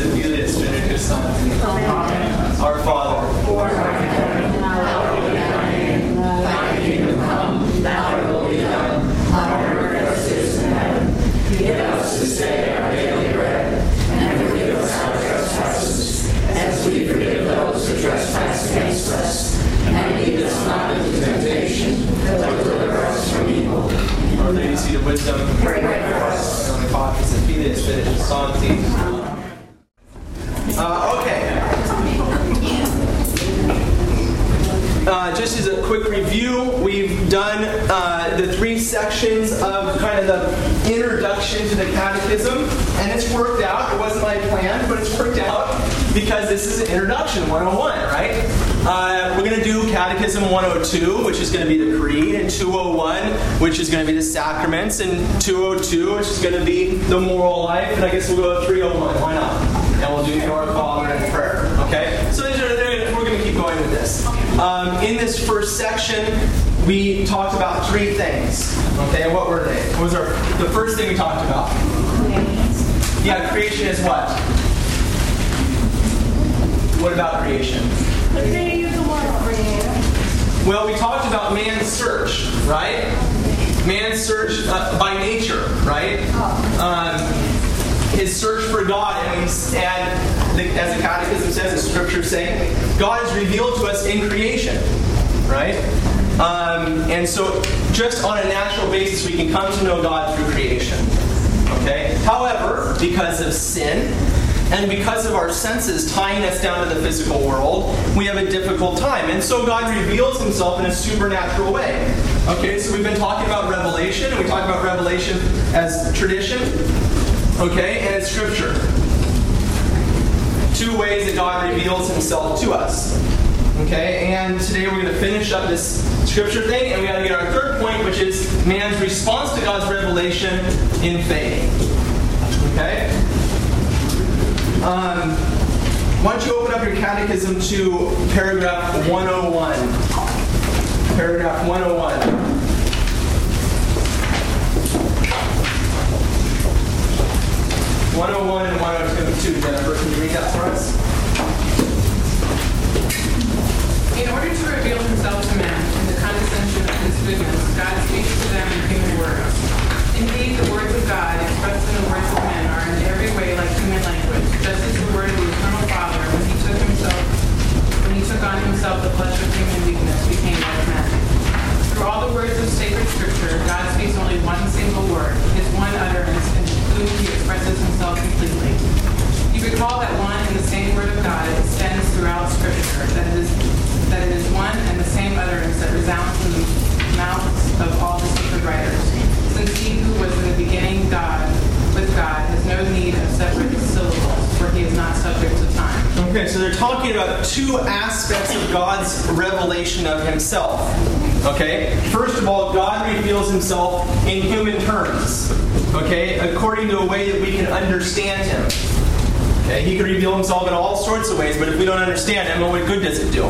Filii et Spiritus Sancti. Amen. Our Father, who art in heaven, hallowed be thy name. Thy kingdom come, thy will be done, on earth as it is in heaven. Give us this day our daily bread, and forgive us our trespasses, as we forgive those who trespass against us. And lead us not into temptation, but deliver us from evil. Our Lady, seat of wisdom, pray for us. Patris et Filii et Spiritus Sancti. Uh, okay. Uh, just as a quick review, we've done uh, the three sections of kind of the introduction to the catechism, and it's worked out. It wasn't my plan, but it's worked out because this is an introduction 101, right? Uh, we're going to do Catechism 102, which is going to be the Creed, and 201, which is going to be the sacraments, and 202, which is going to be the moral life, and I guess we'll go to 301. Why not? And we'll do Our Father and prayer. Okay? So these are, we're going to keep going with this. Um, in this first section, we talked about three things. Okay, what were they? What was our the first thing we talked about? Yeah, creation is what? What about creation? Well, we talked about man's search, right? Man's search uh, by nature, right? Um, his search for God, and, and the, as the Catechism says, the Scripture saying, God is revealed to us in creation, right? Um, and so, just on a natural basis, we can come to know God through creation. Okay. However, because of sin, and because of our senses tying us down to the physical world, we have a difficult time. And so God reveals himself in a supernatural way. Okay, so we've been talking about revelation, and we talk about revelation as tradition, okay, and as scripture. Two ways that God reveals himself to us. Okay, and today we're going to finish up this scripture thing, and we got to get our third point, which is man's response to God's revelation in faith. Okay? Um, why don't you open up your catechism to paragraph 101? Paragraph 101. One hundred one and one hundred two. Jennifer, can you read that for us? In order to reveal himself to men in the condescension of his goodness, God speaks to them in human words. Indeed, the words of God, expressed in the words of men, are in every way like human language, just as the word of the eternal Father, when he took himself, when he took on himself the flesh of human weakness, became like man. Through all the words of sacred Scripture, God speaks only one single word, his one utterance, whom he expresses himself completely. You recall that one and the same word of God extends throughout Scripture, that it is that it is one and the same utterance that resounds from the mouths of all the sacred writers. Since he who was in the beginning God with God has no need of separate syllables, for he is not subject to. Okay, so they're talking about two aspects of God's revelation of himself. Okay? First of all, God reveals himself in human terms. Okay? According to a way that we can understand him. Okay? He can reveal himself in all sorts of ways, but if we don't understand him, well, what good does it do?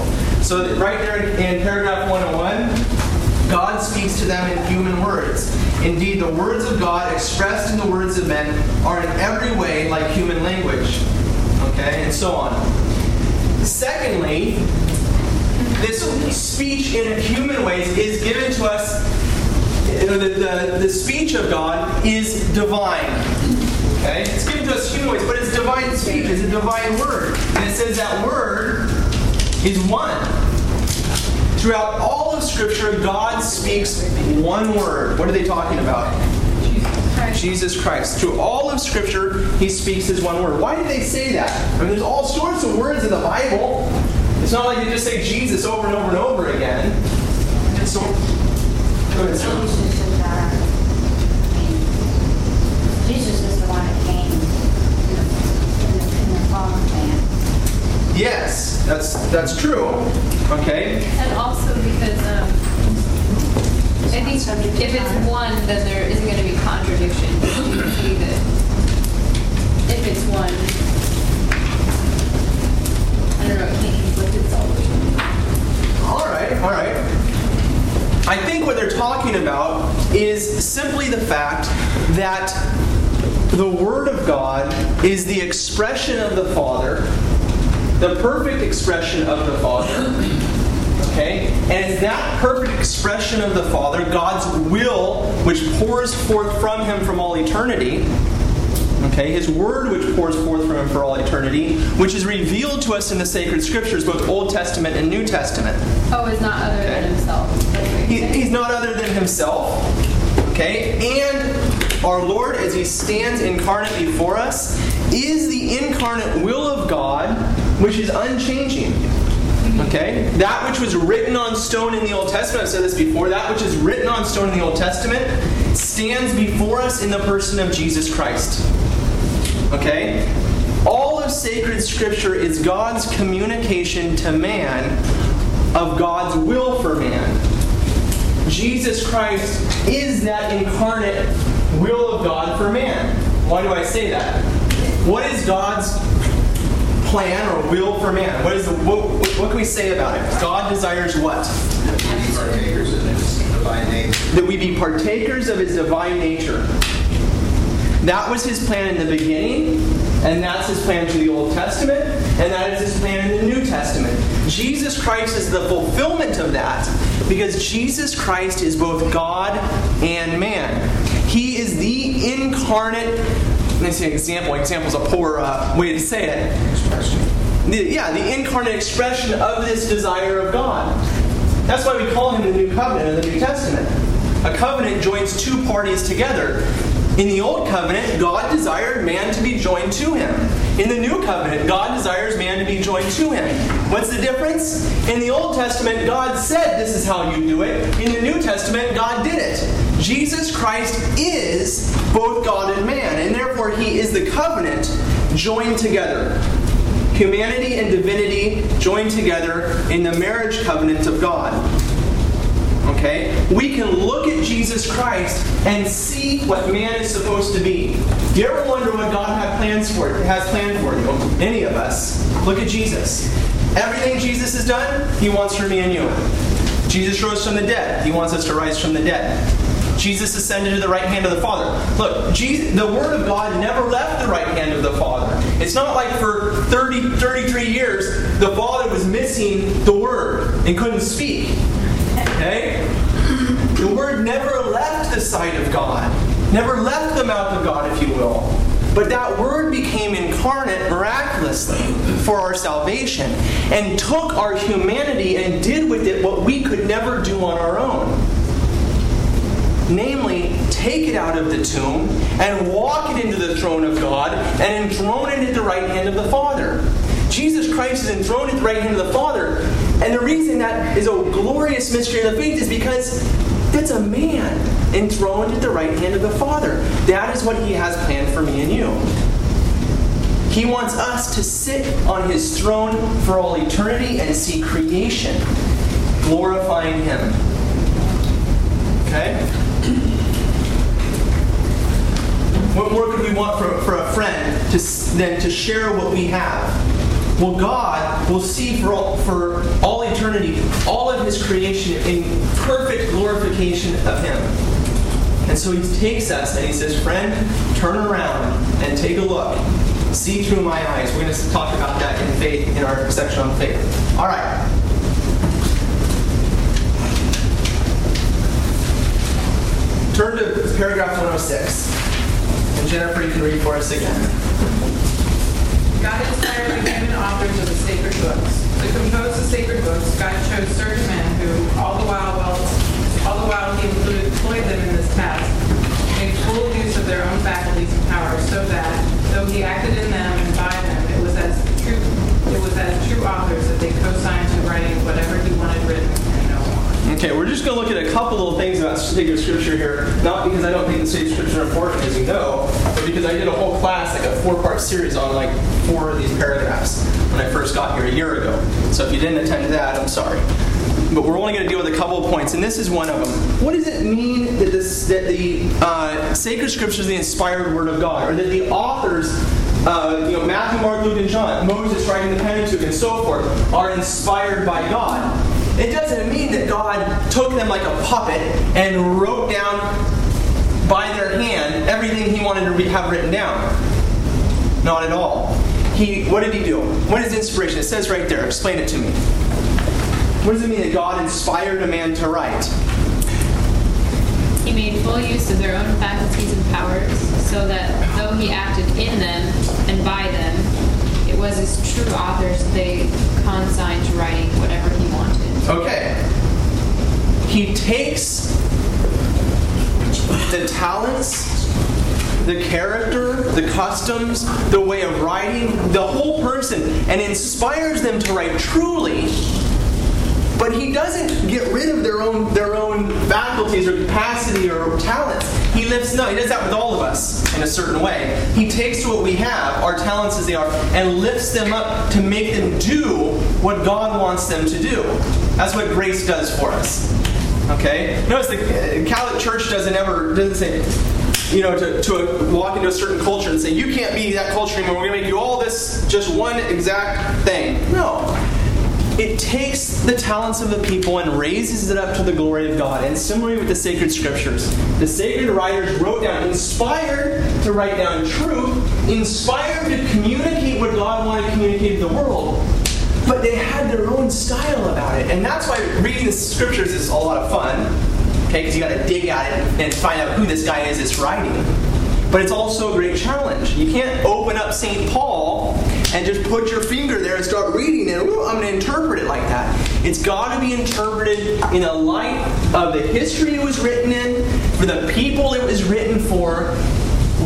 So, right there in, paragraph 101, God speaks to them in human words. Indeed, the words of God expressed in the words of men are in every way like human language. Okay? And so on. Secondly, this speech in human ways is given to us. You know, the, the, the speech of God is divine. Okay? It's given to us human ways, but it's divine speech. It's a divine word. And it says that word is one. Throughout all of Scripture, God speaks one word. What are they talking about? Jesus Christ. Jesus Through all of Scripture, He speaks His one word. Why did they say that? I mean, there's all sorts of words in the Bible. It's not like they just say Jesus over and over and over again. And so, go ahead, sir. Jesus is, I Jesus is the one that came in the, in the, in the form of man. Yes, that's that's true. Okay. And also because um, I think if it's one, then there isn't going to be contradiction. If it's one, I don't know, it can't conflict itself. All right, all right. I think what they're talking about is simply the fact that the Word of God is the expression of the Father, the perfect expression of the Father. Okay? And it's that perfect expression of the Father, God's will, which pours forth from Him from all eternity. Okay, His Word, which pours forth from Him for all eternity, which is revealed to us in the sacred scriptures, both Old Testament and New Testament. Oh, is not other than himself. He, he's not other than himself. Okay? And our Lord, as he stands incarnate before us, is the incarnate will of God, which is unchanging. Okay? That which was written on stone in the Old Testament, I've said this before, that which is written on stone in the Old Testament stands before us in the person of Jesus Christ. Okay? All of sacred scripture is God's communication to man of God's will for man. Jesus Christ is that incarnate will of God for man. Why do I say that? What is God's plan or will for man? What is the, what, what can we say about it? God desires what? That we be partakers of his divine nature. That was his plan in the beginning, and that's his plan to the Old Testament, and that is his plan in the New Testament. Jesus Christ is the fulfillment of that because Jesus Christ is both God and man. He is the incarnate. Me say an example. Example is a poor uh, way to say it. The- yeah, the incarnate expression of this desire of God. That's why we call him the New Covenant of the New Testament. A covenant joins two parties together. In the Old Covenant, God desired man to be joined to him. In the New Covenant, God desires man to be joined to him. What's the difference? In the Old Testament, God said this is how you do it. In the New Testament, God did it. Jesus Christ is both God and man, and therefore he is the covenant joined together. Humanity and divinity joined together in the marriage covenant of God. Okay? We can look at Jesus Christ and see what man is supposed to be. Do You ever wonder what God had plans for has planned for you? Any of us. Look at Jesus. Everything Jesus has done, he wants for me and you. Jesus rose from the dead. He wants us to rise from the dead. Jesus ascended to the right hand of the Father. Look, Jesus, the Word of God never left the right hand of the Father. It's not like for 30, 33 years the Father was missing the Word and couldn't speak. Okay? The Word never left the sight of God, never left the mouth of God, if you will. But that Word became incarnate miraculously for our salvation and took our humanity and did with it what we could never do on our own namely, take it out of the tomb and walk it into the throne of God and enthrone it at the right hand of the Father. Jesus Christ is enthroned at the right hand of the Father. And the reason that is a glorious mystery of the faith is because that's a man enthroned at the right hand of the Father. That is what he has planned for me and you. He wants us to sit on his throne for all eternity and see creation glorifying him. Okay? What more could we want for, for a friend to, than to share what we have? Well, God will see for all, for all eternity all of His creation in perfect glorification of Him. And so He takes us and He says, Friend, turn around and take a look. See through my eyes. We're going to talk about that in faith in our section on faith. All right. Turn to paragraph 106. And Jennifer, you can read for us again. God inspired the human authors of the sacred books. To compose the sacred books, God chose certain men who, all the while, well, all the while He employed them in this task, made full use of their own faculties and powers, so that, though He acted in them and by them, it was as true, it was as true authors that they co-signed to writing whatever He wanted written. Okay, we're just going to look at a couple little things about sacred scripture here. Not because I don't think the sacred scripture important, as you know, but because I did a whole class, like a four-part series on like four of these paragraphs when I first got here a year ago. So if you didn't attend that, I'm sorry. But we're only going to deal with a couple of points, and this is one of them. What does it mean that this that the uh, sacred scripture is the inspired word of God, or that the authors uh, you know, Matthew, Mark, Luke, and John, Moses writing the Pentateuch, and so forth, are inspired by God. It doesn't mean that God took them like a puppet and wrote down by their hand everything He wanted to have written down. Not at all. He, what did he do? What is inspiration? It says right there. Explain it to me. What does it mean that God inspired a man to write? He made full use of their own faculties and powers, so that though he acted in them and by them, it was as true authors they consigned to writing whatever he. Okay. He takes the talents, the character, the customs, the way of writing, the whole person, and inspires them to write truly. But he doesn't get rid of their own their own faculties or capacity or talents. He lifts no, he does that with all of us in a certain way. He takes what we have, our talents as they are, and lifts them up to make them do what God wants them to do. That's what grace does for us. Okay? Notice the uh, Catholic Church doesn't ever doesn't say, you know, to, to a, walk into a certain culture and say, you can't be that culture anymore. We're going to make you all this, just one exact thing. No. It takes the talents of the people and raises it up to the glory of God. And similarly with the sacred scriptures, the sacred writers wrote down, inspired to write down truth, inspired to communicate what God wanted to communicate to the world, but they had their own style about it. And that's why reading the scriptures is a lot of fun, okay, because you got to dig at it and find out who this guy is that's writing. But it's also a great challenge. You can't open up St. Paul and just put your finger there and start reading it. I'm going to interpret it like that. It's got to be interpreted in the light of the history it was written in, for the people it was written for.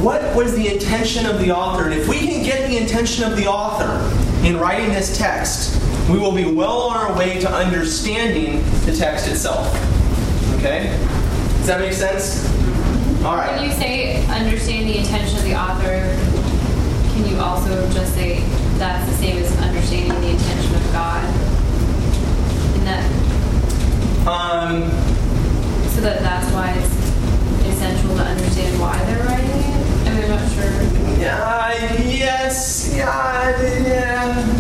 What was the intention of the author? And if we can get the intention of the author in writing this text, we will be well on our way to understanding the text itself. Okay? Does that make sense? All right. When you say understand the intention of the author, can you also just say that's the same as understanding the intention of God? In that, Um, so that that's why it's essential to understand why they're writing it. I mean, I'm not sure. Yeah, yes, yeah, yeah.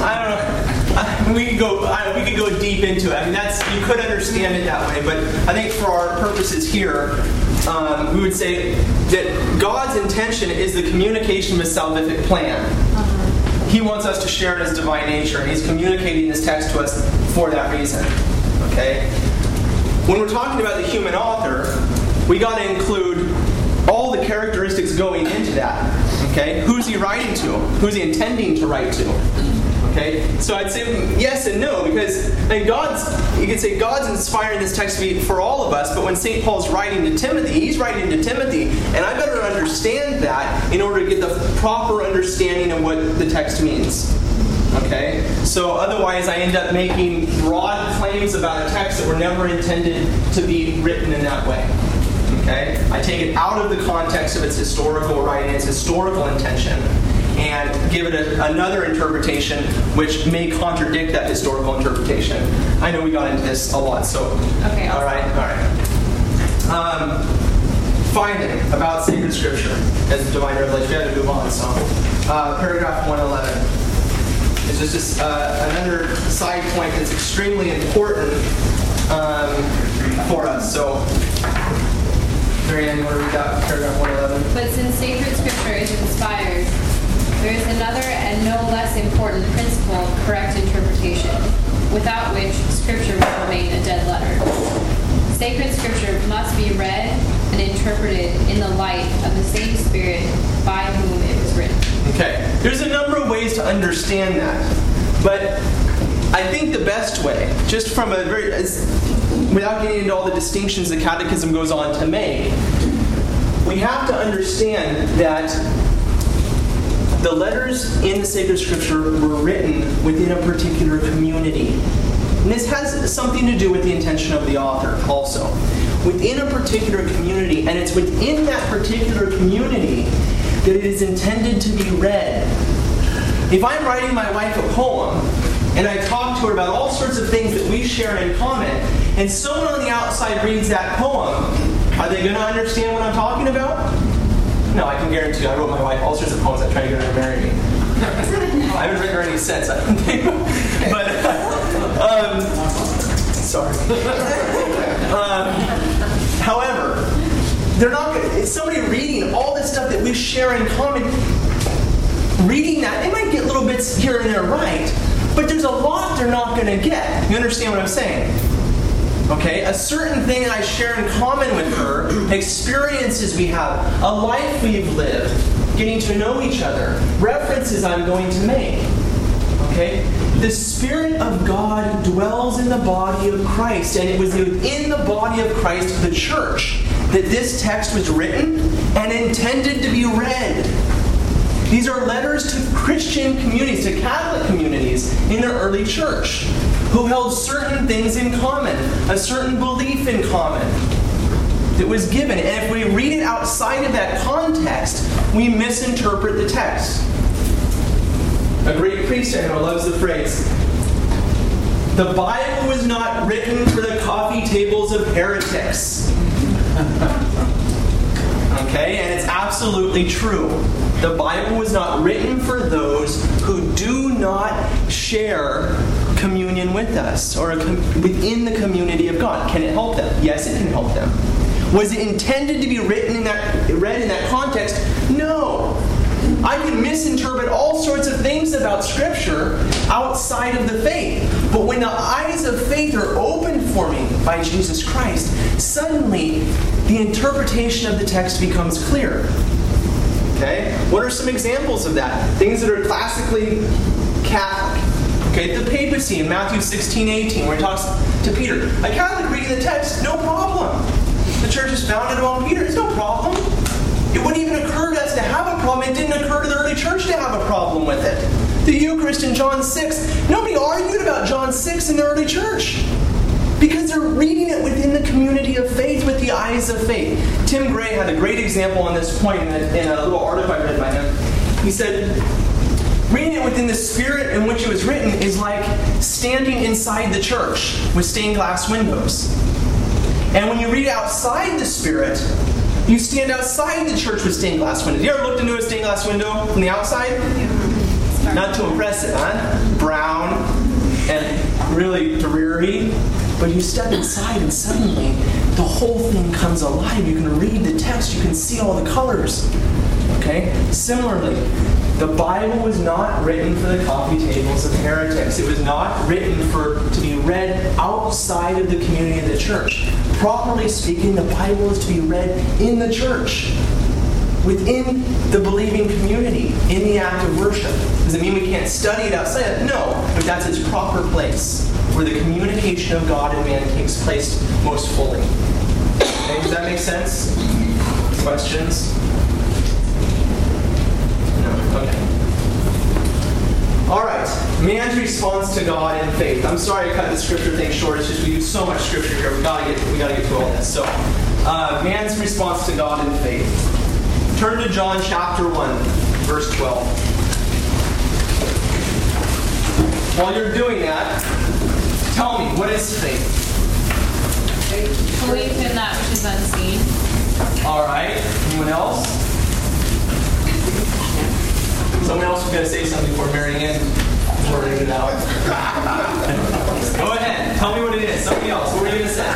I don't know. I- We could go. I, we could go deep into it. I mean, that's you could understand it that way, but I think for our purposes here, um, we would say that God's intention is the communication of His salvific plan. He wants us to share in His divine nature, and He's communicating this text to us for that reason. Okay. When we're talking about the human author, we got to include all the characteristics going into that. Okay? Who's he writing to? Who's he intending to write to? Okay? So I'd say yes and no, because God's, you could say God's inspiring this text for all of us, but when St. Paul's writing to Timothy, he's writing to Timothy, and I better understand that in order to get the proper understanding of what the text means. Okay? So otherwise, I end up making broad claims about a text that were never intended to be written in that way. Okay? I take it out of the context of its historical writing, its historical intention, and give it a, another interpretation which may contradict that historical interpretation. I know we got into this a lot, so. Okay, All right, all right. Um, finally, about sacred scripture as divine revelation. We have to move on, so. Uh, paragraph 111 is just this, uh, another side point that's extremely important um, for us. So, Marianne, you want to read that paragraph 111? But since sacred scripture is inspired, there is another and no less important principle of correct interpretation, without which scripture will remain a dead letter. Sacred scripture must be read and interpreted in the light of the same Spirit by whom it was written. Okay, there's a number of ways to understand that, but I think the best way, just from a very, as, without getting into all the distinctions the Catechism goes on to make, we have to understand that the letters in the sacred scripture were written within a particular community. And this has something to do with the intention of the author also. Within a particular community, and it's within that particular community that it is intended to be read. If I'm writing my wife a poem and I talk to her about all sorts of things that we share in common, and someone on the outside reads that poem, are they going to understand what I'm talking about? No, I can guarantee you, I wrote my wife all sorts of poems that try to get her to marry me. I haven't written her any since, I don't think. but, um, sorry. um, however, they're not going to, somebody reading all this stuff that we share in common, reading that, they might get little bits here and there right, but there's a lot they're not going to get. You understand what I'm saying? Okay, a certain thing I share in common with her, experiences we have, a life we've lived, getting to know each other, references I'm going to make. Okay? The Spirit of God dwells in the body of Christ, and it was within the body of Christ, the church, that this text was written and intended to be read. These are letters to Christian communities, to Catholic communities in the early church, who held certain things in common, a certain belief in common that was given. And if we read it outside of that context, we misinterpret the text. A great know loves the phrase The Bible was not written for the coffee tables of heretics. okay, and it's absolutely true. The Bible was not written for those who do not share communion with us or within the community of God. Can it help them? Yes, it can help them. Was it intended to be written in that read in that context? No. I can misinterpret all sorts of things about Scripture outside of the faith. But when the eyes of faith are opened for me by Jesus Christ, suddenly the interpretation of the text becomes clear. Okay? What are some examples of that? Things that are classically Catholic. Okay, the papacy in Matthew 16, 18, where he talks to Peter. A Catholic reading the text, no problem. The church is founded on Peter, it's no problem. It wouldn't even occur to us to have a problem. It didn't occur to the early church to have a problem with it. The Eucharist in John 6, nobody argued about John 6 in the early church because they're reading it within the community of faith with the eyes of faith. Tim Gray had a great example on this point in a, in a little article I read by him. He said, Reading it within the spirit in which it was written is like standing inside the church with stained glass windows. And when you read outside the spirit, you stand outside the church with stained glass windows. You ever looked into a stained glass window from the outside? Not too impressive, huh? Brown and really dreary. But you step inside and suddenly the whole thing comes alive. You can read the text, you can see all the colors. Okay? Similarly, the Bible was not written for the coffee tables of heretics. It was not written for to be read outside of the community of the church. Properly speaking, the Bible is to be read in the church, within the believing community, in the act of worship. Does it mean we can't study it outside? Of? No, but that's its proper place, where the communication of God and man takes place most fully. Okay, does that make sense? Questions? No? Okay. All right, man's response to God in faith. I'm sorry I cut the scripture thing short. It's just we use so much scripture here. We gotta get we gotta get to all this. So, uh, man's response to God in faith. Turn to John chapter one, verse 12. While you're doing that, tell me what is faith. Belief in that which is unseen. All right. Anyone else? Someone else was going to say something before Mary Ann blurted it out. Go ahead. Tell me what it is. Somebody else. What were you going to say?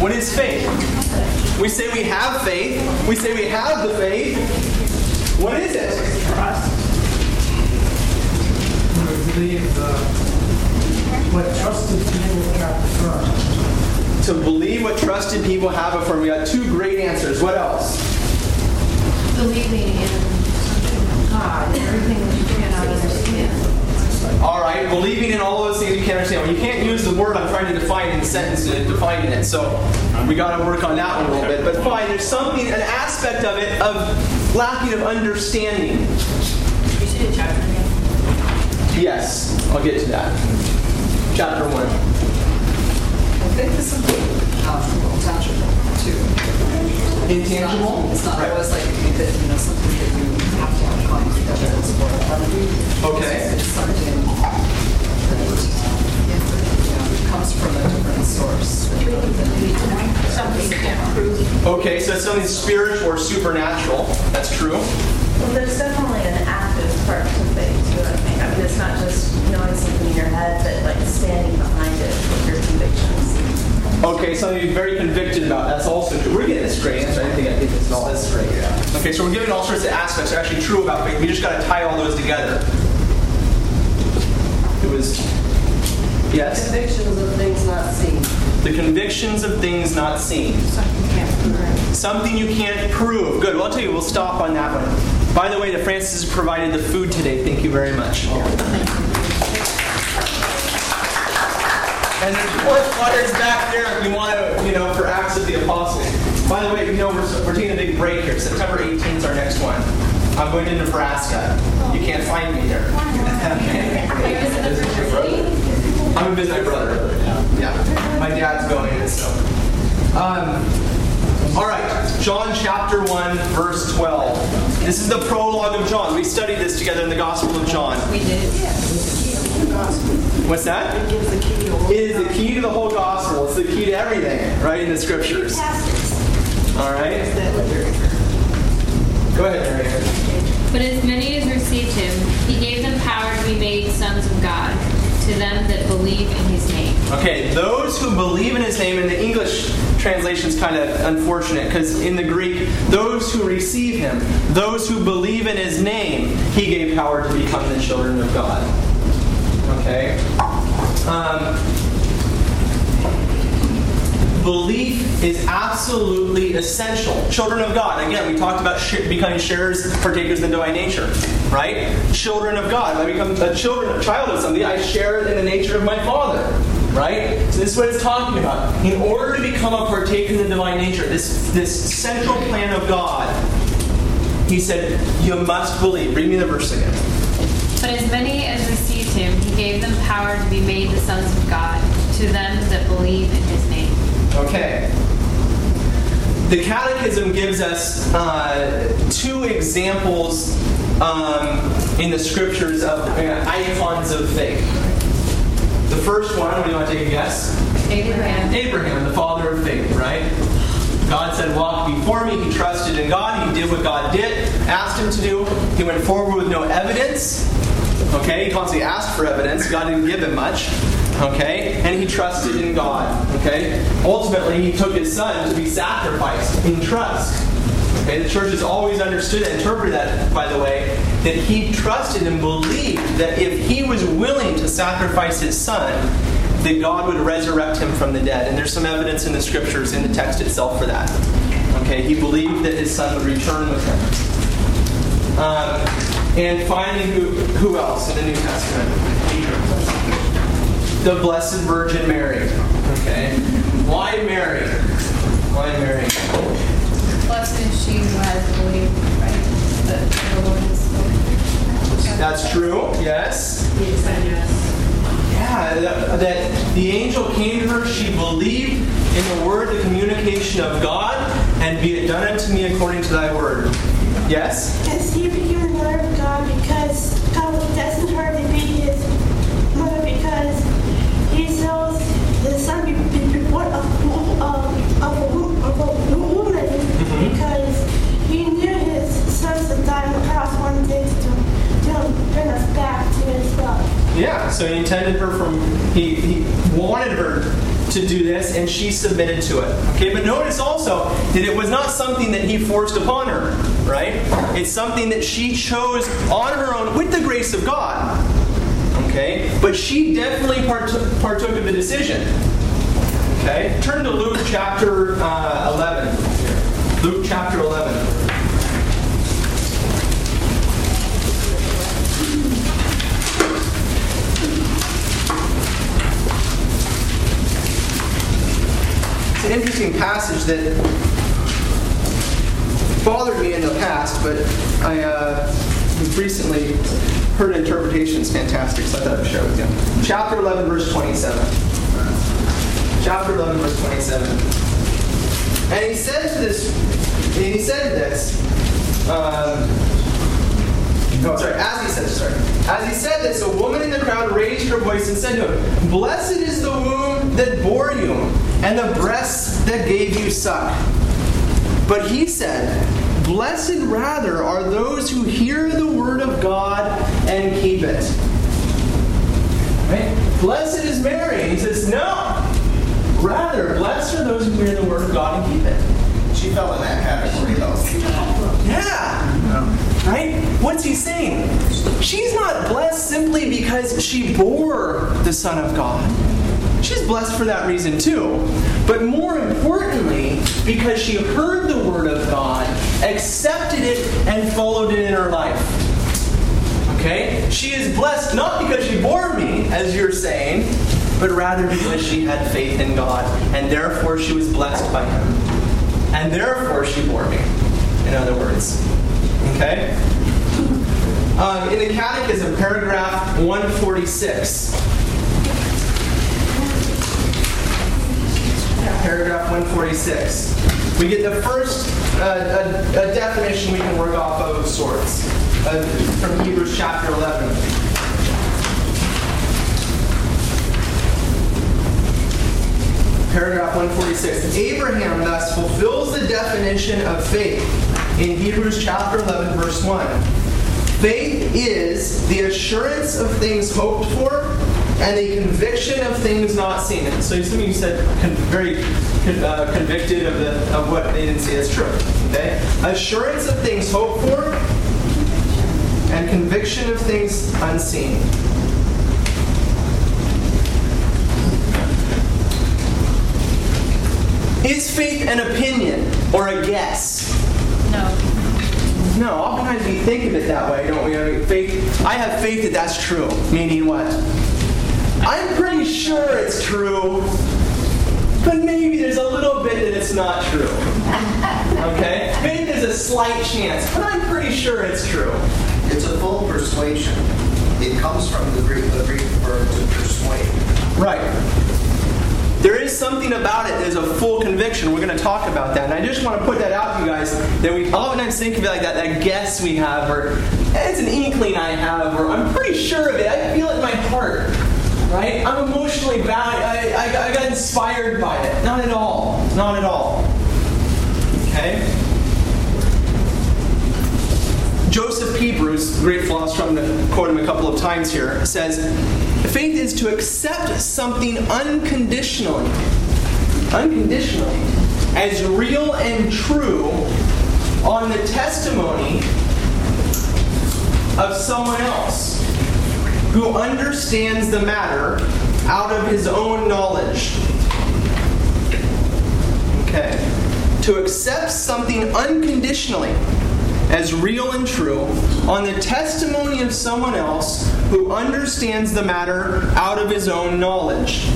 What is faith? We say we have faith. We say we have the faith. What is it? Trust. I believe uh, what trusted people have affirmed. To believe what trusted people have affirmed. We got two great answers. What else? Believing in God, everything that you cannot understand. All right, believing in all those things you can't understand. Well, you can't use the word I'm trying to define in the sentence and defining it. So we got to work on that one a little bit. But fine, there's something, an aspect of it of lacking of understanding. You should do chapter again. Yes, I'll get to that. Chapter one. I think this is possible, tangible, too. Intangible. It's not Right. always like, you could, you know, something that you have to have copies of evidence for. Okay. It's something that, you know, comes from a different source. Something you can't prove. Okay, so it's something spiritual or supernatural. That's true. Well, there's definitely an active part to faith too, I think. I mean, it's not just knowing something in your head, but like standing behind it with your convictions. Okay, something you're very convicted about. That's also true. We're getting this great answer. I didn't think I'd get this at all. Okay, so we're giving all sorts of aspects that are actually true about faith. We just got to tie all those together. It was. Yes? The convictions of things not seen. The convictions of things not seen. Something you can't prove. Good. Well, I'll tell you, we'll stop on that one. By the way, the Francis has provided the food today. Thank you very much. And there's more flyers back there if you want to, you know, for Acts of the Apostles. By the way, you know, we're, we're taking a big break here. September 18th is our next one. I'm going to Nebraska. You can't find me there. I'm a visit my brother. Yeah. My dad's going, so. Um, all right, John chapter 1, verse 12. This is the prologue of John. We studied this together in the Gospel of John. We did. What's that? It gives the key to all. It is the key to the whole gospel. It's the key to everything, right, in the scriptures. All right? Go ahead, Mary. But as many as received him, he gave them power to be made sons of God, to them that believe in his name. Okay, those who believe in his name, in the English translation is kind of unfortunate because in the Greek, those who receive him, those who believe in his name, he gave power to become the children of God. Okay? Um, belief is absolutely essential. Children of God, again, we talked about sh- becoming sharers, partakers in the divine nature, right? Children of God. I become a children, a child of somebody, I share in the nature of my Father, right? So this is what it's talking about. In order to become a partaker in the divine nature, this this central plan of God, He said, you must believe. Read me the verse again. But as many as he gave them power to be made the sons of God, to them that believe in his name. Okay. The Catechism gives us uh, two examples um, in the scriptures of uh, icons of faith. The first one, what do you want to take a guess? Abraham. Abraham, the father of faith, right? God said, Walk before me. He trusted in God. He did what God did, asked him to do. He went forward with no evidence. Okay? He constantly asked for evidence. God didn't give him much. Okay? And he trusted in God. Okay? Ultimately, he took his son to be sacrificed in trust. Okay? The church has always understood and interpreted that, by the way, that he trusted and believed that if he was willing to sacrifice his son, that God would resurrect him from the dead. And there's some evidence in the scriptures, in the text itself, for that. Okay, he believed that his son would return with him. Um, and finally, who, who else in the New Testament? The Blessed Virgin Mary. Okay, why Mary? Why Mary? Blessed is she who has believed, right? That the Lord has spoken. That's true. Yes. Yes. Yeah, that, that the angel came to her, she believed in the word, the communication of God, and be it done unto me according to thy word. Yes? Because he became the mother of God because God destined her to be his mother because he knows the son be, be, born of, of, of, a, wo- of a woman mm-hmm. because he knew his sons would die on the cross one day to, to bring us back to his love. Yeah, so he intended her from, he, he wanted her to do this, and she submitted to it. Okay, but notice also that it was not something that he forced upon her, right? It's something that she chose on her own with the grace of God. Okay, but she definitely partook, partook of the decision. Okay, turn to Luke chapter uh, 11. Luke chapter 11. It's an interesting passage that bothered me in the past, but I uh, recently heard an interpretation. It's fantastic, so I thought I'd share with you. Chapter 11, verse 27. Chapter 11, verse 27. And he said to this, and he said this, um, no, sorry, as he said, sorry. As he said this, a woman in the crowd raised her voice and said to him, Blessed is the womb that bore you, and the breasts that gave you suck. But he said, Blessed rather are those who hear the word of God and keep it. Right? Blessed is Mary. He says, No. Rather, blessed are those who hear the word of God and keep it. She fell in that category, though. Yeah. yeah. Right? What's he saying? She's not blessed simply because she bore the Son of God. She's blessed for that reason too. But more importantly, because she heard the Word of God, accepted it, and followed it in her life. Okay? She is blessed not because she bore me, as you're saying, but rather because she had faith in God, and therefore she was blessed by Him. And therefore she bore me, in other words. Okay? Um, in the Catechism, paragraph 146. Paragraph 146. We get the first uh, a, a definition we can work off of of sorts uh, from Hebrews chapter 11. Paragraph 146. Abraham thus fulfills the definition of faith in Hebrews chapter 11, verse 1. Faith is the assurance of things hoped for and the conviction of things not seen. So you see, you said con- very con- uh, convicted of the of what they didn't see as true. Okay, assurance of things hoped for and conviction of things unseen. Is faith an opinion or a guess? No. No, oftentimes we think of it that way, don't we? I mean, faith. I have faith that that's true. Meaning what? I'm pretty sure it's true, but maybe there's a little bit that it's not true. Okay? Maybe there's a slight chance, but I'm pretty sure it's true. It's a full persuasion. It comes from the Greek, the Greek verb to persuade. Right. There is something about it. There's a full conviction. We're going to talk about that, and I just want to put that out to you guys. That we oftentimes think of it like that. That guess we have, or it's an inkling I have, or I'm pretty sure of it. I feel it in my heart. Right? I'm emotionally bound. I, I, I got inspired by it. Not at all. Not at all. Okay. Joseph Pieper, great philosopher, I'm going to quote him a couple of times here, says, Faith is to accept something unconditionally, unconditionally, as real and true on the testimony of someone else who understands the matter out of his own knowledge. Okay. To accept something unconditionally as real and true on the testimony of someone else who understands the matter out of his own knowledge.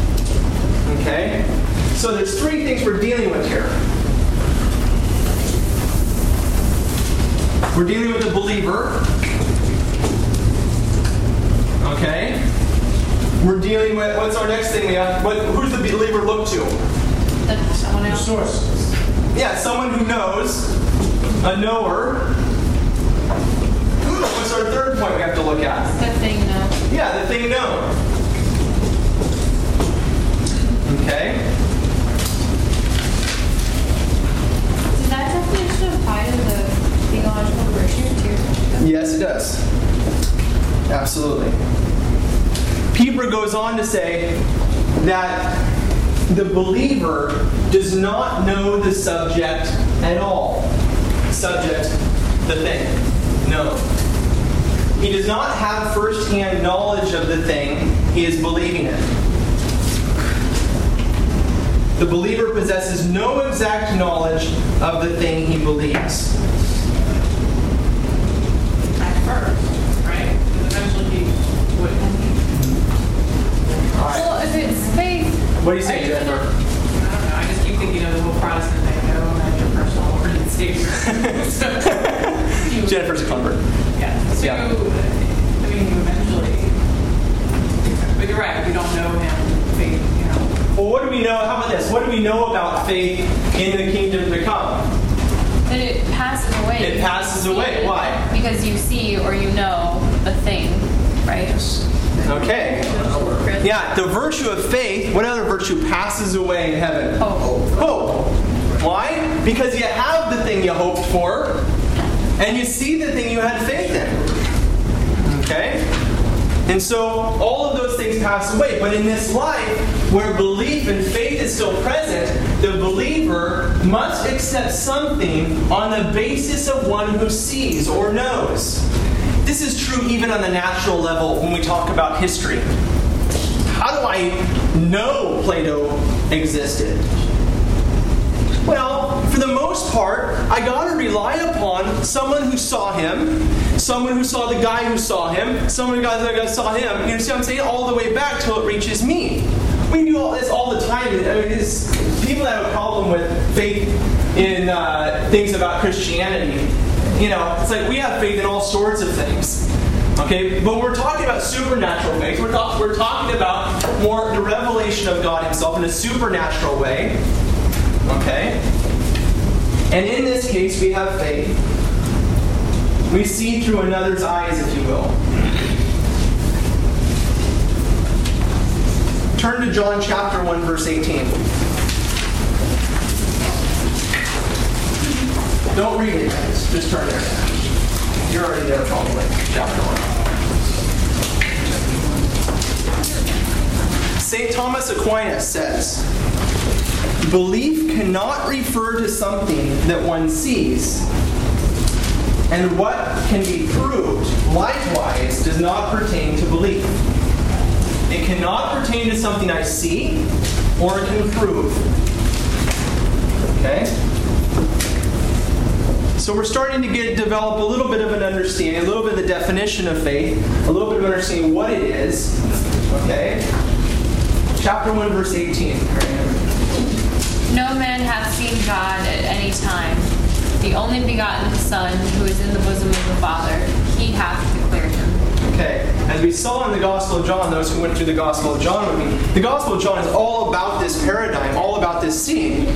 Okay? So there's three things we're dealing with here. We're dealing with a believer. Okay? We're dealing with what's our next thing, Leah? What, who's the believer look to? The, someone The source. Yeah, someone who knows, a knower. What's our third point we have to look at? The thing, no. Yeah, the thing known. Okay? Does that definition apply to the theological virtue too? Yes, it does. Absolutely. Peter goes on to say that the believer does not know the subject at all. Subject, the thing. No. He does not have first-hand knowledge of the thing he is believing in. The believer possesses no exact knowledge of the thing he believes. at first, right? Because eventually he would. Well, if it's faith, What do you say, Are you Jennifer? I don't know. I just keep thinking of the whole Protestant thing. I don't have your personal Lord and Savior. So, Jennifer's a convert. Yeah. So, Yeah. I mean, you eventually. But you're right. We don't know him. Faith, you know. Well, what do we know? How about this? What do we know about faith in the kingdom to come? then it passes away. It passes away. Why? Because you see or you know a thing, right? Okay. Yeah, the virtue of faith, what other virtue passes away in heaven? Hope. Hope. Why? Because you have the thing you hoped for, and you see the thing you had faith in. Okay? And so all of those things pass away. But in this life, where belief and faith is still present, the believer must accept something on the basis of one who sees or knows. This is true even on the natural level when we talk about history. How do I know Plato existed? Well, for the most part, I gotta rely upon someone who saw him, someone who saw the guy who saw him, someone who got saw him. You see what I'm saying? All the way back till it reaches me. We do all this all the time. I mean, it's, people have a problem with faith in uh, things about Christianity, you know, it's like we have faith in all sorts of things. Okay, but we're talking about supernatural faith. We're, talk, we're talking about more the revelation of God Himself in a supernatural way. Okay? And in this case, we have faith. We see through another's eyes, if you will. Turn to John chapter 1, verse 18. Don't read it, guys. Just turn there. You're already there, probably. Chapter 1. St. Thomas Aquinas says, Belief cannot refer to something that one sees, and what can be proved, likewise, does not pertain to belief. It cannot pertain to something I see or can prove. Okay? So we're starting to get develop a little bit of an understanding, a little bit of the definition of faith, a little bit of understanding what it is. Okay? Chapter 1, verse 18. No man hath seen God at any time. The only begotten Son, who is in the bosom of the Father, he hath declared him. Okay, as we saw in the Gospel of John, those who went through the Gospel of John with me, the Gospel of John is all about this paradigm, all about this seeing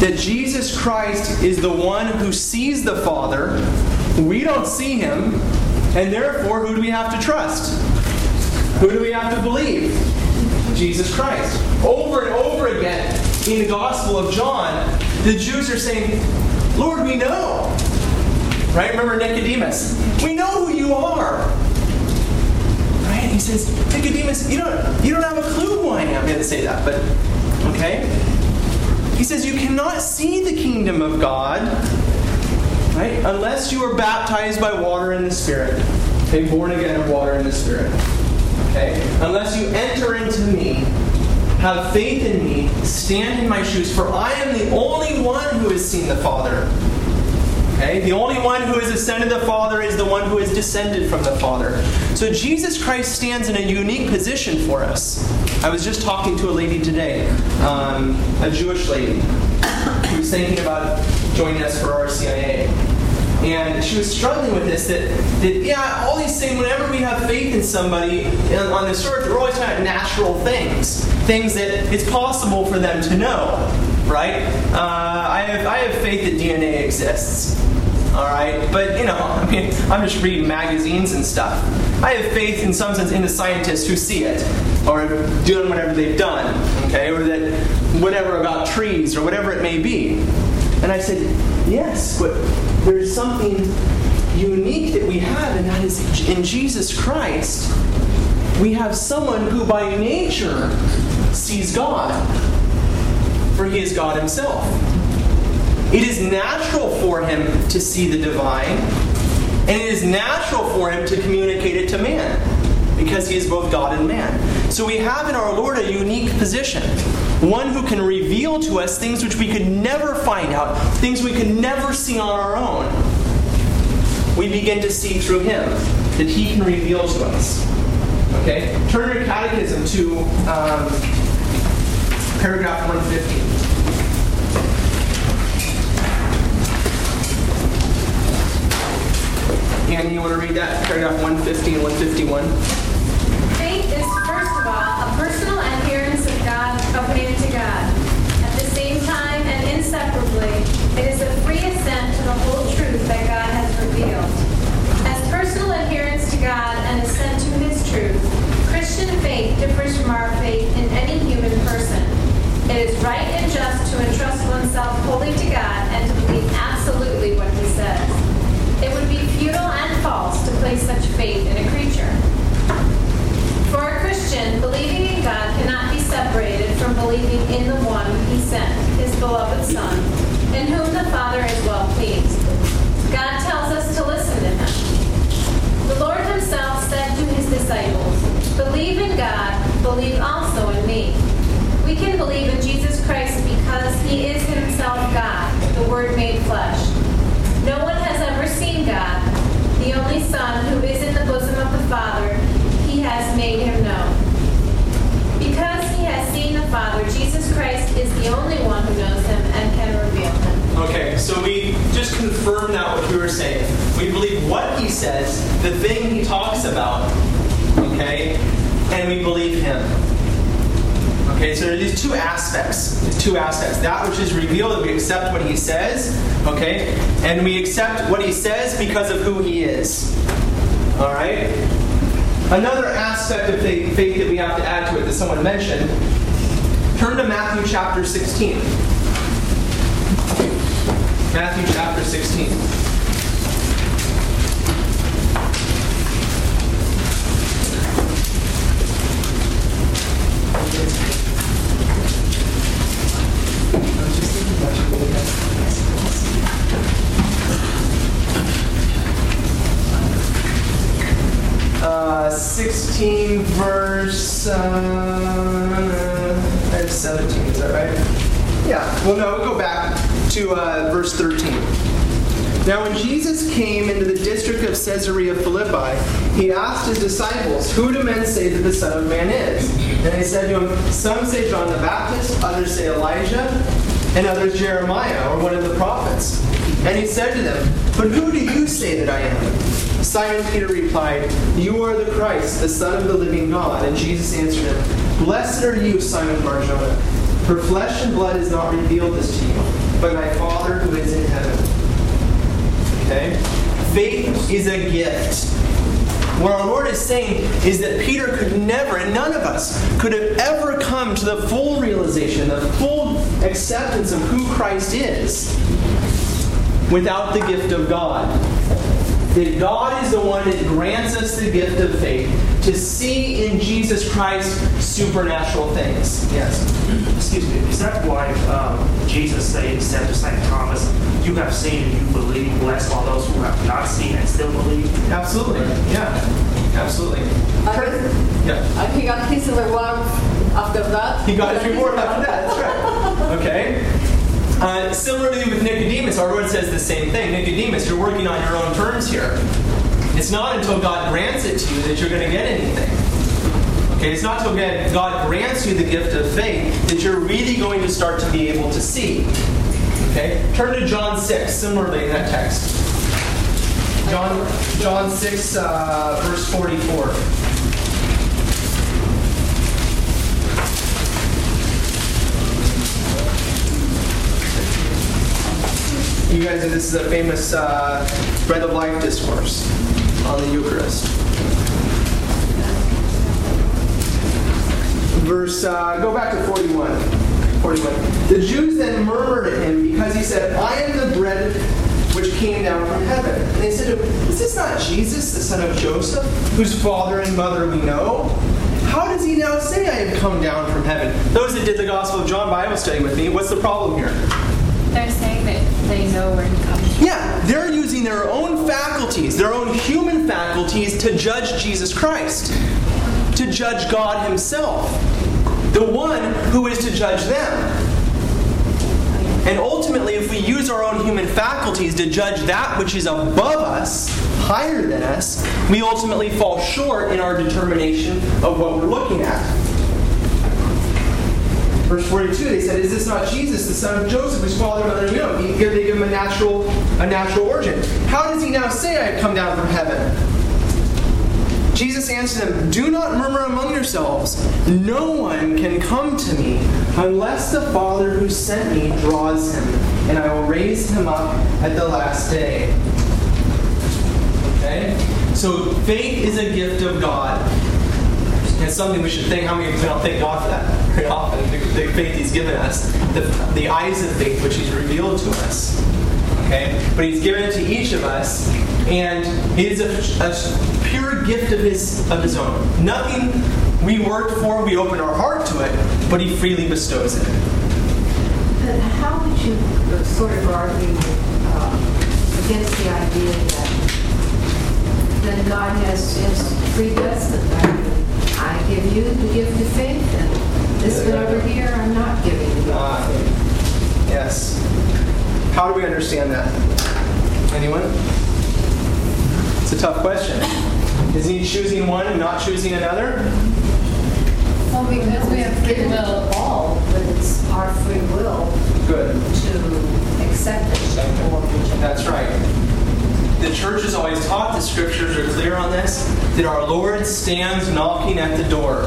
that Jesus Christ is the one who sees the Father. We don't see him, and therefore, who do we have to trust? Who do we have to believe? Jesus Christ. Over and over again in the Gospel of John, the Jews are saying, Lord, we know. Right? Remember Nicodemus? We know who you are. Right? He says, Nicodemus, you don't, you don't have a clue who I am. He didn't say that, but okay. He says, You cannot see the kingdom of God, right? Unless you are baptized by water and the Spirit. Okay, born again of water and the Spirit. Okay? Unless you enter into me, have faith in me, stand in my shoes, for I am the only one who has seen the Father. Okay? The only one who has ascended the Father is the one who has descended from the Father. So Jesus Christ stands in a unique position for us. I was just talking to a lady today, um, a Jewish lady, who was thinking about joining us for RCIA. And she was struggling with this that, that, yeah, all these things, whenever we have faith in somebody on this earth, we're always talking about natural things, things that it's possible for them to know, right? Uh, I, have, I have faith that DNA exists, all right? But, you know, I mean, I'm just reading magazines and stuff. I have faith in some sense in the scientists who see it, or doing whatever they've done, okay? Or that whatever about trees, or whatever it may be. And I said, yes, but there's something unique that we have, and that is in Jesus Christ, we have someone who by nature sees God, for he is God himself. It is natural for him to see the divine, and it is natural for him to communicate it to man, because he is both God and man. So we have in our Lord a unique position one who can reveal to us things which we could never find out, things we could never see on our own. We begin to see through him that he can reveal to us. Okay? Turn your catechism to um, paragraph 150. Annie, you want to read that? Paragraph 150 and 151. Faith is, first of all, a personal adherence of God, opening to God. At the same time and inseparably, it is a free assent to the whole truth that God has revealed. As personal adherence to God and assent to His truth, Christian faith differs from our faith in any human person. It is right and just to entrust oneself wholly to God and to believe absolutely what He says to place such faith in a creature. For a Christian, believing in God cannot be separated from believing in the one he sent, his beloved Son, in whom the Father is well pleased. God tells us to listen to him. The Lord himself said to his disciples, Believe in God, believe also in me. We can believe in Jesus Christ because he is only one who knows him and can reveal him. Okay, so we just confirm that what we were saying. We believe what he says, the thing he talks about, okay, and we believe him. Okay, so there are these two aspects. These two aspects. That which is revealed, we accept what he says, okay, and we accept what he says because of who he is. All right? Another aspect of faith that we have to add to it that someone mentioned, turn to Matthew chapter 16. Matthew chapter 16. Uh, 16 verse uh, 17 is that right? Yeah well no we'll go back to uh, verse 13 now when jesus came into the district of caesarea philippi he asked his disciples who do men say that the son of man is? And they said to him some say john the baptist others say elijah and others jeremiah or one of the prophets. And he said to them but who do you say that i am Simon Peter replied, You are the Christ, the Son of the living God. And Jesus answered him, Blessed are you, Simon Barjona, for flesh and blood has not revealed this to you, but my Father who is in heaven. Okay? Faith is a gift. What our Lord is saying is that Peter could never, and none of us, could have ever come to the full realization, the full acceptance of who Christ is without the gift of God that God is the one that grants us the gift of faith to see in Jesus Christ supernatural things. Yes. Excuse me, is that why um, Jesus said, said to St. Thomas, You have seen and you believe, bless all those who have not seen and still believe? Absolutely. Yeah. Absolutely. Yeah. And he got his reward after that. He got his reward after that. That's right. Okay. Uh, similarly with Nicodemus, our Lord says the same thing. Nicodemus, you're working on your own terms here. It's not until God grants it to you that you're going to get anything. Okay, it's not until God grants you the gift of faith that you're really going to start to be able to see. Okay, turn to John 6, similarly in that text. John, John 6, uh, verse 44. You guys, this is a famous uh, bread of life discourse on the Eucharist. Verse, uh, go back to 41. 41. The Jews then murmured at him because he said, I am the bread which came down from heaven. And they said to him, Is this not Jesus, the son of Joseph, whose father and mother we know? How does he now say I have come down from heaven? Those that did the Gospel of John Bible study with me, what's the problem here? They know where he comes from. Yeah, they're using their own faculties, their own human faculties, to judge Jesus Christ, to judge God Himself, the one who is to judge them. And ultimately, if we use our own human faculties to judge that which is above us, higher than us, we ultimately fall short in our determination of what we're looking at. Verse 42, they said, Is this not Jesus, the son of Joseph, whose father and mother we know? Give, they give him a natural, a natural origin. How does he now say, I have come down from heaven? Jesus answered them, Do not murmur among yourselves. No one can come to me unless the Father who sent me draws him, and I will raise him up at the last day. Okay? So faith is a gift of God. And something we should thank. How many of you don't thank God for that very often? The, the faith He's given us, the, the eyes of faith which He's revealed to us. Okay, but He's given it to each of us, and it is a, a pure gift of His of His own. Nothing we worked for. We open our heart to it, but He freely bestows it. But how would you sort of argue uh, against the idea that then God has, has? I mean, I give you the gift of faith, and this one over here, I'm not giving you. Ah, yes. How do we understand that? Anyone? It's a tough question. Is he choosing one and not choosing another? Well, because we have free will. All, but it's our free will Good. to accept it or reject it. That's right. The church has always taught, the scriptures are clear on this, that our Lord stands knocking at the door.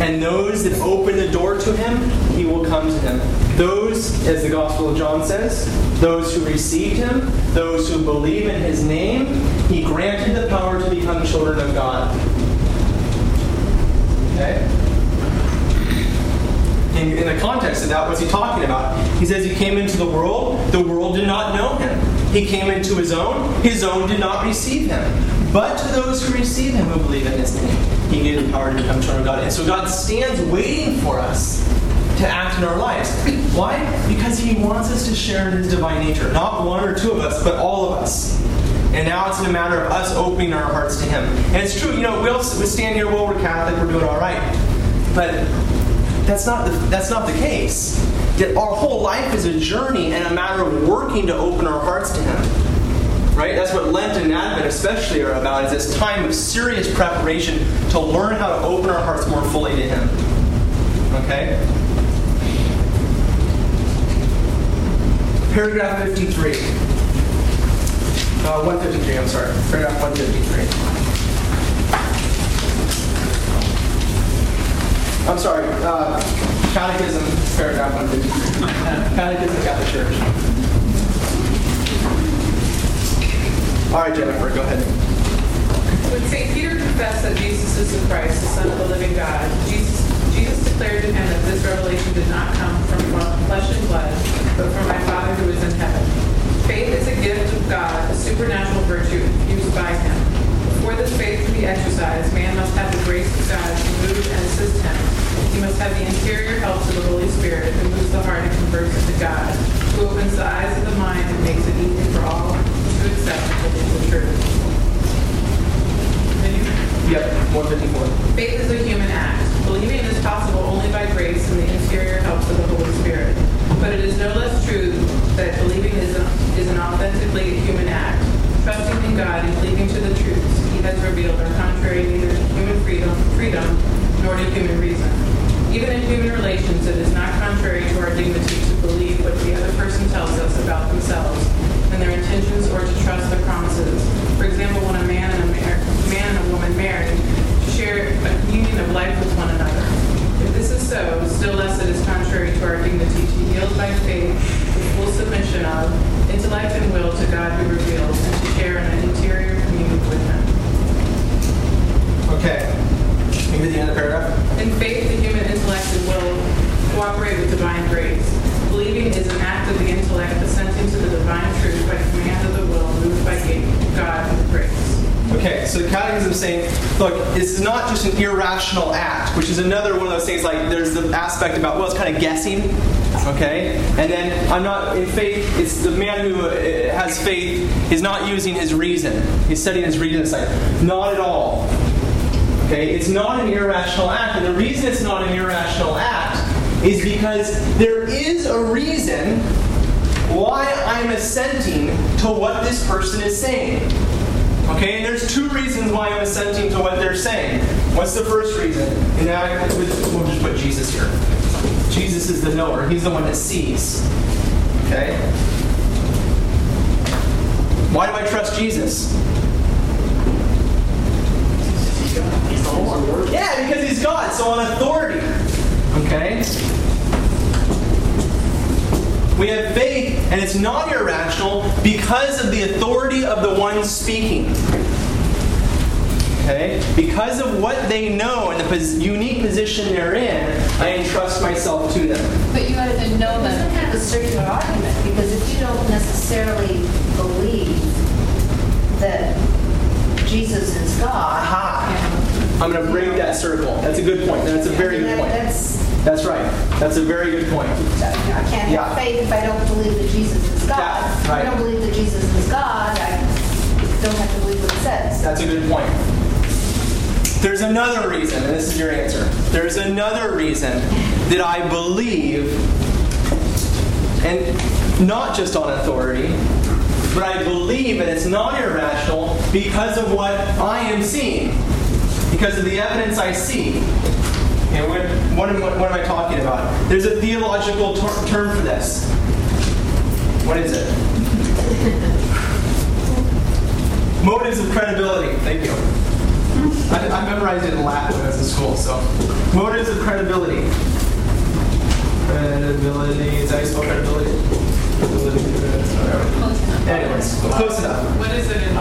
And those that open the door to him, he will come to them. Those, as the Gospel of John says, those who received him, those who believe in his name, he granted the power to become children of God. Okay? In, in the context of that, what's he talking about? He says he came into the world, the world did not know him. He came into his own, his own did not receive him. But to those who receive him who believe in his name, he gave the power to become children of God. And so God stands waiting for us to act in our lives. Why? Because he wants us to share in his divine nature. Not one or two of us, but all of us. And now it's a matter of us opening our hearts to him. And it's true, you know, we'll, we stand here, well, we're Catholic, we're doing all right. But that's not the, that's not the case. That our whole life is a journey and a matter of working to open our hearts to Him. Right? That's what Lent and Advent especially are about, is this time of serious preparation to learn how to open our hearts more fully to Him. Okay? Paragraph 53. Uh, 153, I'm sorry. Paragraph 153. I'm sorry, uh, Catechism, paragraph 153. Catechism Catholic Church. All right, Jennifer, go ahead. When St. Peter confessed that Jesus is the Christ, the Son of the living God, Jesus, Jesus declared to him that this revelation did not come from flesh and blood, but from my Father who is in heaven. Faith is a gift of God, a supernatural virtue infused by him. Before this faith can be exercised, man must have the grace of God to move and assist him. He must have the interior help of the Holy Spirit who moves the heart and converts it to God, who opens the eyes of the mind and makes it easy for all to accept the truth. Continue. Yep, 154. Faith is a human act. Believing is possible only by grace and the interior helps of the Holy Spirit. But it is no less true that believing is an, is an authentically human act. Trusting in God and cleaving to the truths He has revealed are contrary neither to human freedom, freedom nor to human reason. Even in human relations, it is not contrary to our dignity to believe what the other person tells us about themselves and their intentions or to trust their promises. For example, when a man and a, mar- man and a woman marry, to share a union of life with one another. If this is so, still less it is contrary to our dignity to yield by faith full submission of intellect and will to God who reveals and to share an interior communion with Him. Okay. Can you read the end of the paragraph? In faith, the human intellect and will cooperate with divine grace. Believing is an act of the intellect assenting to the divine truth by command of the will moved by God with grace. Okay, so the catechism is saying, look, this is not just an irrational act, which is another one of those things like there's the aspect about, well, it's kind of guessing, okay? And then I'm not, in faith, it's the man who uh, has faith is not using his reason. He's setting his reason aside. Not at all. Okay, it's not an irrational act, and the reason it's not an irrational act is because there is a reason why I'm assenting to what this person is saying. Okay, and there's two reasons why I'm assenting to what they're saying. What's the first reason? And now we'll just put Jesus here. Jesus is the knower, he's the one that sees. Okay? Why do I trust Jesus? Yeah, because he's God, so on authority. Okay? We have faith, and it's not irrational because of the authority of the one speaking. Okay? Because of what they know and the pos- unique position they're in, I entrust myself to them. But you have to know It doesn't them. have a circular argument, because if you don't necessarily believe that Jesus is God. Aha! I'm going to break that circle. That's a good point. That's a very good point. That's, right. That's a very good point. I can't Yeah. have faith if I don't believe that Jesus is God. If I don't believe that Jesus is God, I don't have to believe what it says. That's a good point. There's another reason, and this is your answer. There's another reason that I believe, and not just on authority, but I believe that it's not irrational because of what I am seeing, because of the evidence I see. Okay, what, what, am, what am I talking about? There's a theological ter- term for this. What is it? Motives of credibility. Thank you. I, I memorized it in Latin when I was in school, so. Motives of credibility. Credibility. Is that how you spell credibility? Credibility. Whatever. Anyways, close enough. What is it in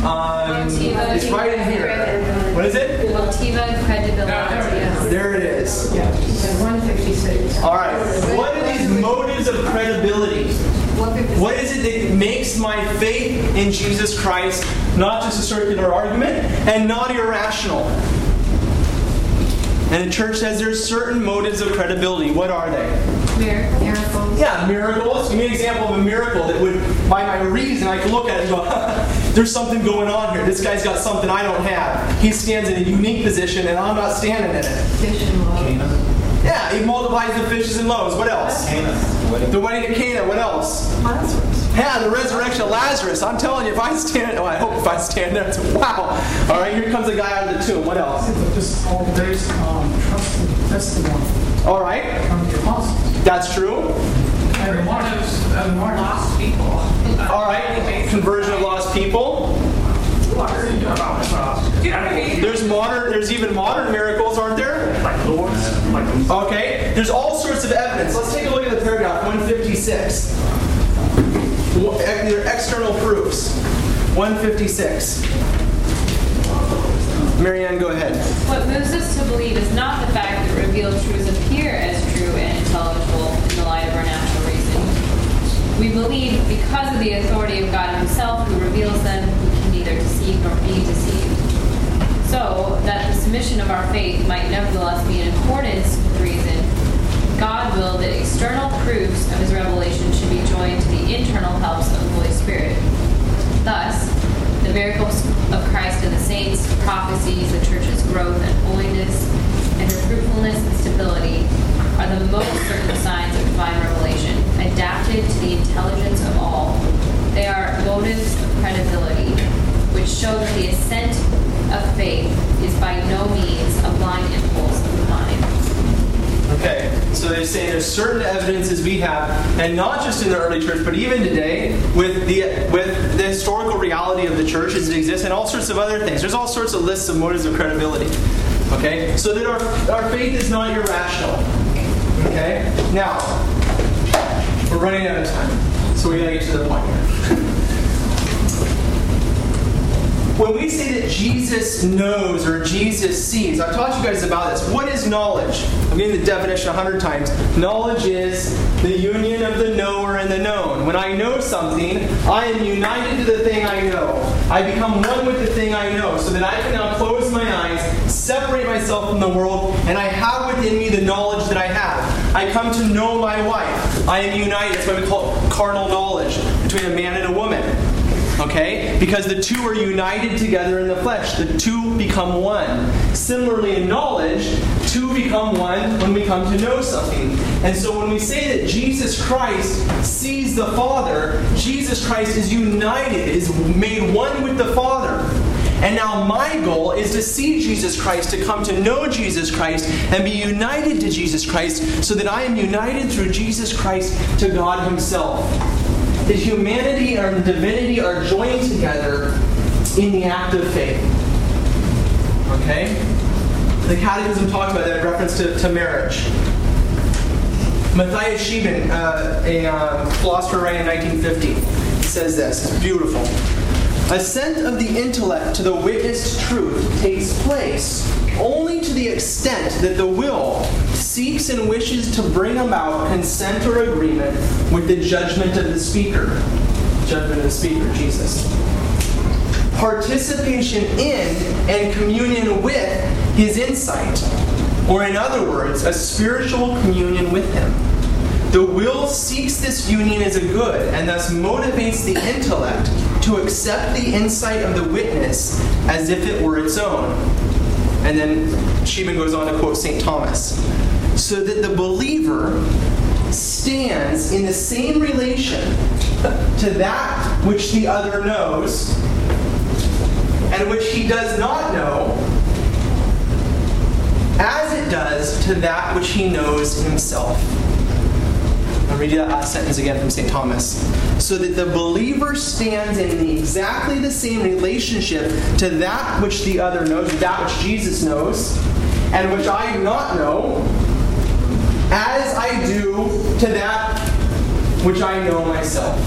Um, Motiva it's right in here. What is it? Motiva credibility. There it is. Yeah, 156. All right. What are these motives of credibility? What is it that makes my faith in Jesus Christ not just a circular argument and not irrational? And the church says there's certain motives of credibility. What are they? Miracles. Yeah, miracles. Give me an example of a miracle that would, by my reason, I could look at it and go, there's something going on here. This guy's got something I don't have. He stands in a unique position and I'm not standing in it. Fish and loaves. Yeah, he multiplies the fishes and loaves. What else? Cana. The wedding of Cana. What else? Lazarus. Yeah, the resurrection of Lazarus. I'm telling you, if I stand, oh, I hope if I stand there, it's wow. All right, here comes a guy out of the tomb. What else? Just all based on um, trust and testimony All right, from the apostles. That's true. And of, of lost people? All right, conversion of lost people. There's modern. There's even modern miracles, aren't there? Like Lourdes, Okay, there's all sorts of evidence. Let's take a look at the paragraph 156. Wha- They're external proofs. 156. Marianne, go ahead. What moves us to believe is not the fact that revealed truths appear as intelligible in the light of our natural reason. We believe because of the authority of God Himself, who reveals them, who can neither deceive nor be deceived. So that the submission of our faith might nevertheless be in accordance with reason, God willed that external proofs of His revelation should be joined to the internal helps of the Holy Spirit. Thus, the miracles of Christ and the saints, prophecies, the church's growth and holiness, and her fruitfulness and stability are the most certain signs of divine revelation, adapted to the intelligence of all. They are motives of credibility, which show that the assent of faith is by no means a blind impulse of the mind. Okay, so they say there's certain evidences we have, and not just in the early church, but even today, with the with the historical reality of the church as it exists, and all sorts of other things. There's all sorts of lists of motives of credibility. Okay, so that our our faith is not irrational. Okay, now we're running out of time, so we gotta get to the point here. When we say that Jesus knows or Jesus sees, I've taught you guys about this. What is knowledge? I'm getting the definition a hundred times. Knowledge is the union of the knower and the known. When I know something, I am united to the thing I know. I become one with the thing I know, so that I can now close my eyes, separate myself from the world, and I have within me the knowledge that I have. I come to know my wife. I am united. That's why we call it carnal knowledge between a man and a woman. Okay? Because the two are united together in the flesh. The two become one. Similarly, in knowledge, two become one when we come to know something. And so when we say that Jesus Christ sees the Father, Jesus Christ is united, is made one with the Father. And now my goal is to see Jesus Christ, to come to know Jesus Christ, and be united to Jesus Christ, so that I am united through Jesus Christ to God Himself that humanity and divinity are joined together in the act of faith. Okay? The Catechism talks about that in reference to, to marriage. Matthias Scheeben, uh, a uh, philosopher writing in 1950, says this. It's beautiful. Assent of the intellect to the witnessed truth takes place only to the extent that the will seeks and wishes to bring about consent or agreement with the judgment of the speaker. Judgment of the speaker, Jesus. Participation in and communion with his insight. Or, in other words, a spiritual communion with him. The will seeks this union as a good and thus motivates the intellect to accept the insight of the witness as if it were its own. And then Scheeben goes on to quote St. Thomas. So that the believer stands in the same relation to that which the other knows, and which he does not know, as it does to that which he knows himself. I'll read you that last sentence again from St. Thomas. So that the believer stands in exactly the same relationship to that which the other knows, that which Jesus knows, and which I do not know, as I do to that which I know myself.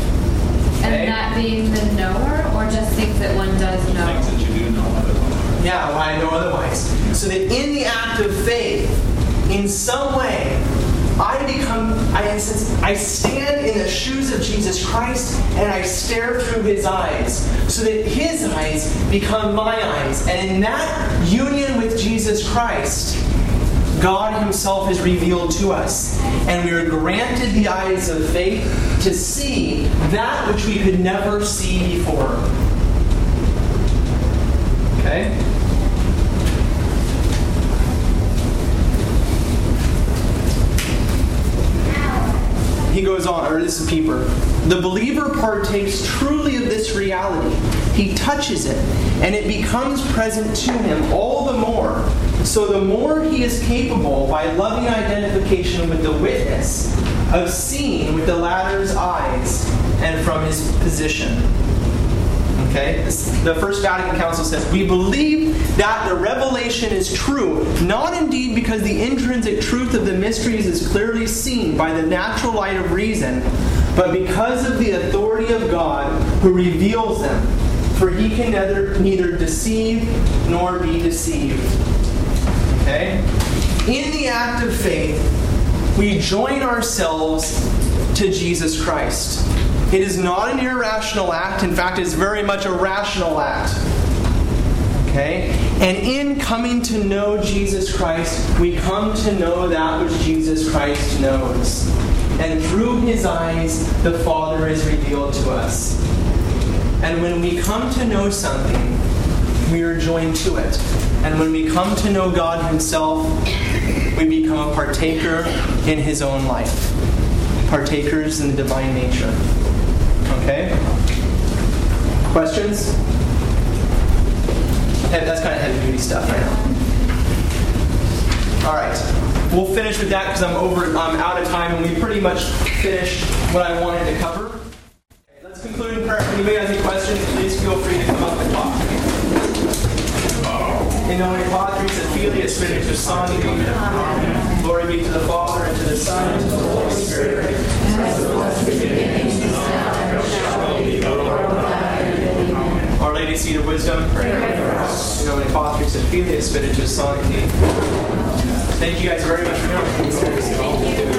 And that being the knower, or just things that one does know? Things that you do know otherwise. Yeah, well, I know otherwise. So that in the act of faith, in some way, I become, I, I stand in the shoes of Jesus Christ and I stare through his eyes so that his eyes become my eyes. And in that union with Jesus Christ, God himself is revealed to us. And we are granted the eyes of faith to see that which we could never see before. Okay? Goes on, or this is Pieper. The believer partakes truly of this reality. He touches it, and it becomes present to him all the more. So the more he is capable, by loving identification with the witness, of seeing with the latter's eyes and from his position. Okay? The First Vatican Council says, We believe that the revelation is true, not indeed because the intrinsic truth of the mysteries is clearly seen by the natural light of reason, but because of the authority of God who reveals them. For he can neither, neither deceive nor be deceived. Okay? In the act of faith, we join ourselves to Jesus Christ. It is not an irrational act. In fact, it's very much a rational act. Okay? And in coming to know Jesus Christ, we come to know that which Jesus Christ knows. And through his eyes, the Father is revealed to us. And when we come to know something, we are joined to it. And when we come to know God himself, we become a partaker in his own life, partakers in the divine nature. Okay? Questions? That's kind of heavy duty stuff right now. All right. We'll finish with that because I'm over. I'm out of time, and we pretty much finished what I wanted to cover. Okay, let's conclude in prayer. If anybody has any questions, please feel free to come up and talk to me. In nomine Patris et Filii et Spiritus. Glory be to the Father and to the Son and to the Holy Spirit. Our Lady, Seat of Wisdom, pray for us. In nomine Patris et Filii et Spiritus Sancti. Thank you guys very much for coming.